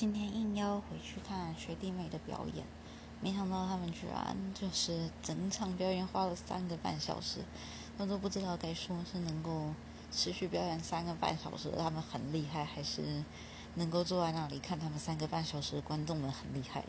今天应邀回去看学弟妹的表演，没想到他们居然就是整场表演花了三个半小时。我都不知道该说是能够持续表演三个半小时，他们很厉害，还是能够坐在那里看他们三个半小时？观众们很厉害。